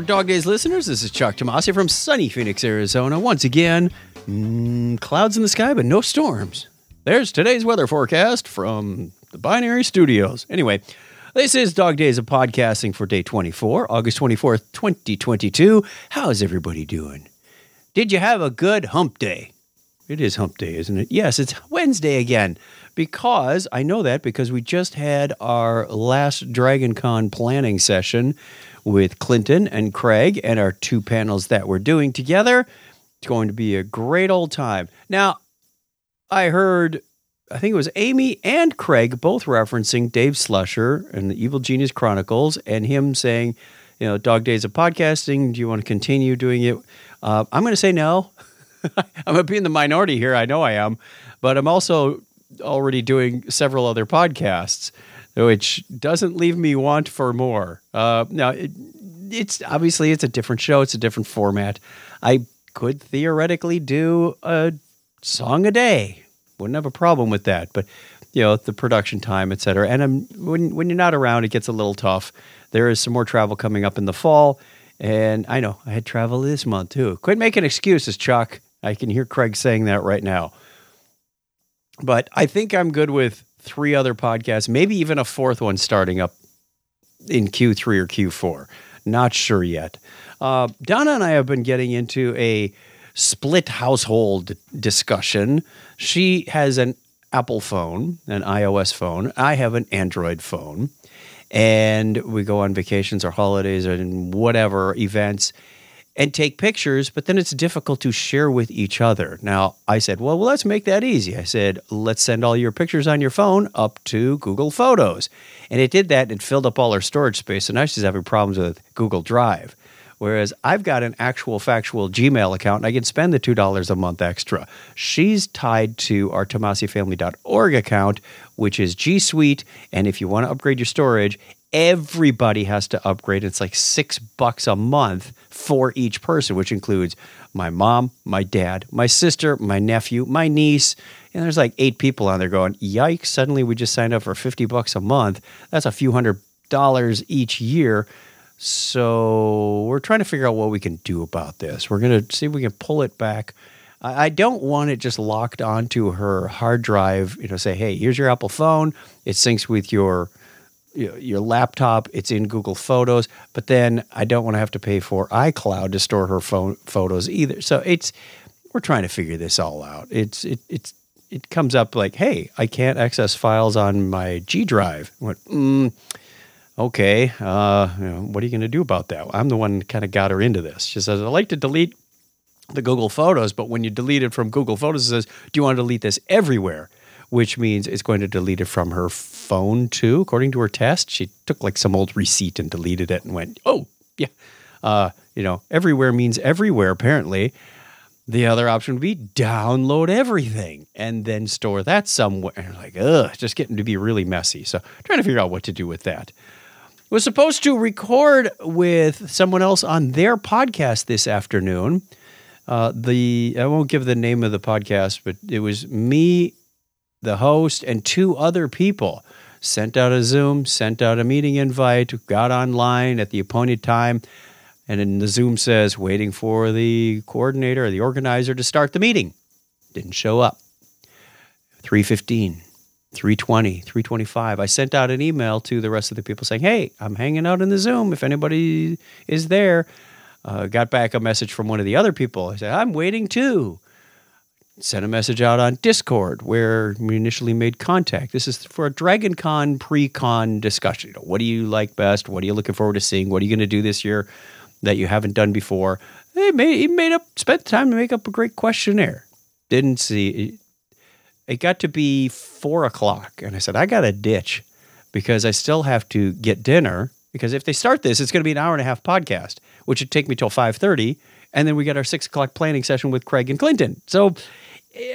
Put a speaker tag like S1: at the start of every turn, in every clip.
S1: Dog Days listeners. This is Chuck Tomasi from sunny Phoenix, Arizona. Once again, mm, clouds in the sky, but no storms. There's today's weather forecast from the Binary Studios. Anyway, this is Dog Days of Podcasting for day 24, August 24th, 2022. How's everybody doing? Did you have a good hump day? It is hump day, isn't it? Yes, it's Wednesday again. Because I know that because we just had our last Dragon Con planning session with Clinton and Craig and our two panels that we're doing together. It's going to be a great old time. Now, I heard, I think it was Amy and Craig both referencing Dave Slusher and the Evil Genius Chronicles and him saying, you know, Dog Days of Podcasting, do you want to continue doing it? Uh, I'm going to say no. I'm to be in the minority here. I know I am. But I'm also already doing several other podcasts which doesn't leave me want for more. Uh, now, it, it's obviously it's a different show. It's a different format. I could theoretically do a song a day. Wouldn't have a problem with that. But you know, the production time, et cetera. And I'm, when when you're not around, it gets a little tough. There is some more travel coming up in the fall, and I know I had travel this month too. Quit making excuses, Chuck. I can hear Craig saying that right now. But I think I'm good with three other podcasts, maybe even a fourth one starting up in Q3 or Q4. Not sure yet. Uh, Donna and I have been getting into a split household discussion. She has an Apple phone, an iOS phone. I have an Android phone. And we go on vacations or holidays or whatever events and take pictures, but then it's difficult to share with each other. Now, I said, well, well, let's make that easy. I said, let's send all your pictures on your phone up to Google Photos. And it did that and it filled up all our storage space. So now she's having problems with Google Drive. Whereas I've got an actual factual Gmail account and I can spend the $2 a month extra. She's tied to our TomasiFamily.org account, which is G Suite. And if you want to upgrade your storage, everybody has to upgrade. It's like six bucks a month for each person, which includes my mom, my dad, my sister, my nephew, my niece. And there's like eight people on there going, yikes, suddenly we just signed up for 50 bucks a month. That's a few hundred dollars each year. So we're trying to figure out what we can do about this. We're going to see if we can pull it back. I don't want it just locked onto her hard drive, you know, say, hey, here's your Apple phone. It syncs with your your laptop, it's in Google Photos, but then I don't want to have to pay for iCloud to store her phone photos either. So it's we're trying to figure this all out. It's it it's it comes up like, hey, I can't access files on my G drive. I went, mm, okay, uh, you know, what are you going to do about that? I'm the one kind of got her into this. She says, I like to delete the Google Photos, but when you delete it from Google Photos, it says, do you want to delete this everywhere? Which means it's going to delete it from her phone too, according to her test. She took like some old receipt and deleted it and went, oh, yeah. Uh, you know, everywhere means everywhere, apparently. The other option would be download everything and then store that somewhere. Like, ugh, just getting to be really messy. So trying to figure out what to do with that. Was supposed to record with someone else on their podcast this afternoon. Uh, the I won't give the name of the podcast, but it was me, the host, and two other people sent out a Zoom, sent out a meeting invite, got online at the appointed time, and then the Zoom says, waiting for the coordinator or the organizer to start the meeting. Didn't show up. 315, 320, 325. I sent out an email to the rest of the people saying, hey, I'm hanging out in the Zoom. If anybody is there, uh, got back a message from one of the other people. I said, I'm waiting too sent a message out on Discord where we initially made contact. This is for a Dragon Con pre con discussion. You know, what do you like best? What are you looking forward to seeing? What are you going to do this year that you haven't done before? He made, he made up, spent time to make up a great questionnaire. Didn't see it got to be four o'clock, and I said, I got a ditch because I still have to get dinner. Because if they start this, it's going to be an hour and a half podcast, which would take me till five thirty, and then we got our six o'clock planning session with Craig and Clinton. So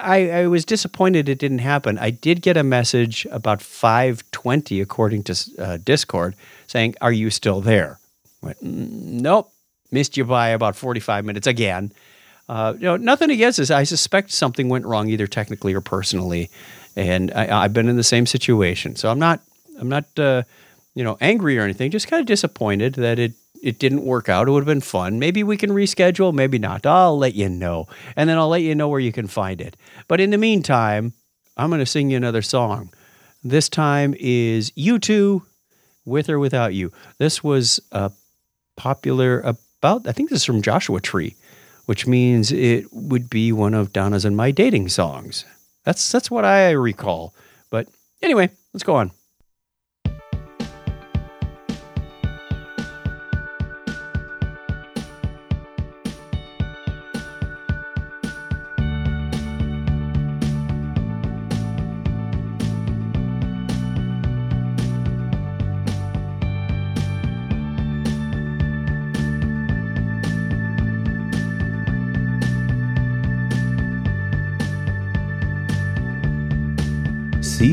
S1: I, I, was disappointed it didn't happen. I did get a message about 5:20, according to uh, Discord, saying, "Are you still there?" I went, nope, missed you by about 45 minutes again. Uh, you know, nothing against this. I suspect something went wrong, either technically or personally, and I, have been in the same situation. So I'm not, I'm not, uh, you know, angry or anything. Just kind of disappointed that it it didn't work out. It would have been fun. Maybe we can reschedule, maybe not. I'll let you know. And then I'll let you know where you can find it. But in the meantime, I'm going to sing you another song. This time is U2, with or without you. This was a popular about I think this is from Joshua Tree, which means it would be one of Donna's and my dating songs. That's that's what I recall. But anyway, let's go on.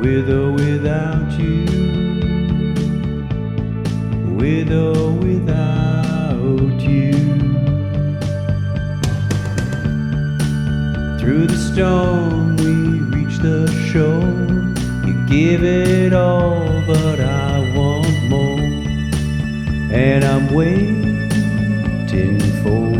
S1: with or without you, with or without you. Through the storm, we reach the shore. You give it all, but I want more, and I'm waiting for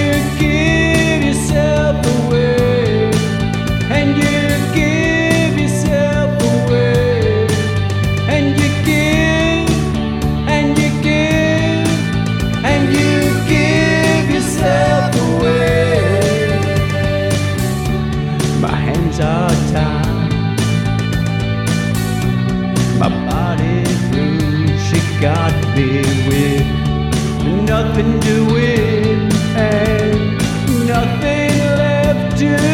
S1: Tied, my body through. She got me with nothing to win and nothing left to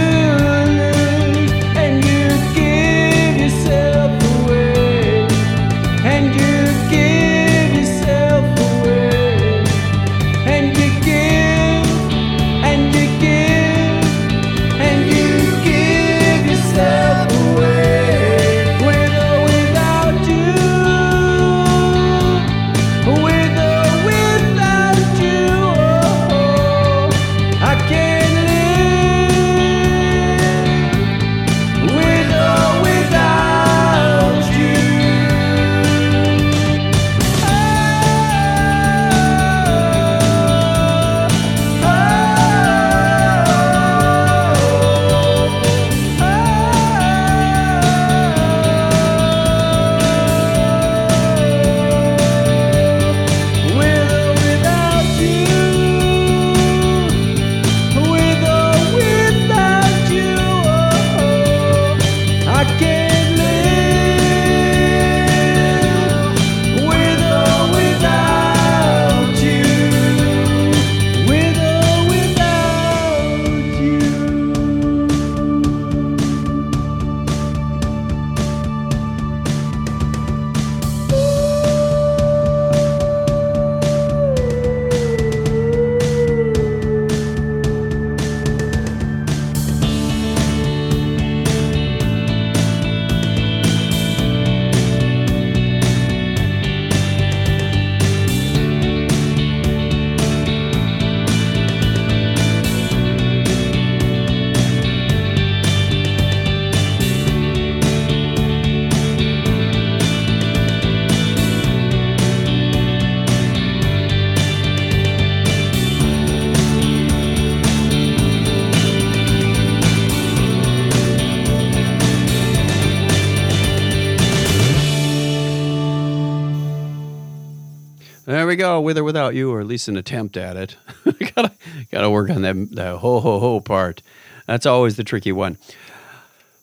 S1: we go, with or without you, or at least an attempt at it. gotta gotta work on that that ho ho ho part. That's always the tricky one.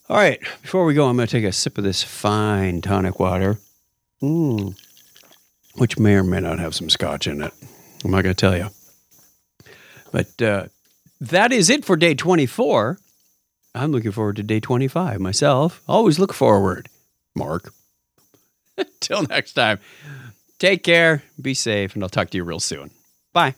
S1: All right, before we go, I'm to take a sip of this fine tonic water, mm. which may or may not have some scotch in it. I'm not to tell you. But uh, that is it for day 24. I'm looking forward to day 25 myself. Always look forward, Mark. Till next time, take care, be safe, and I'll talk to you real soon. Bye.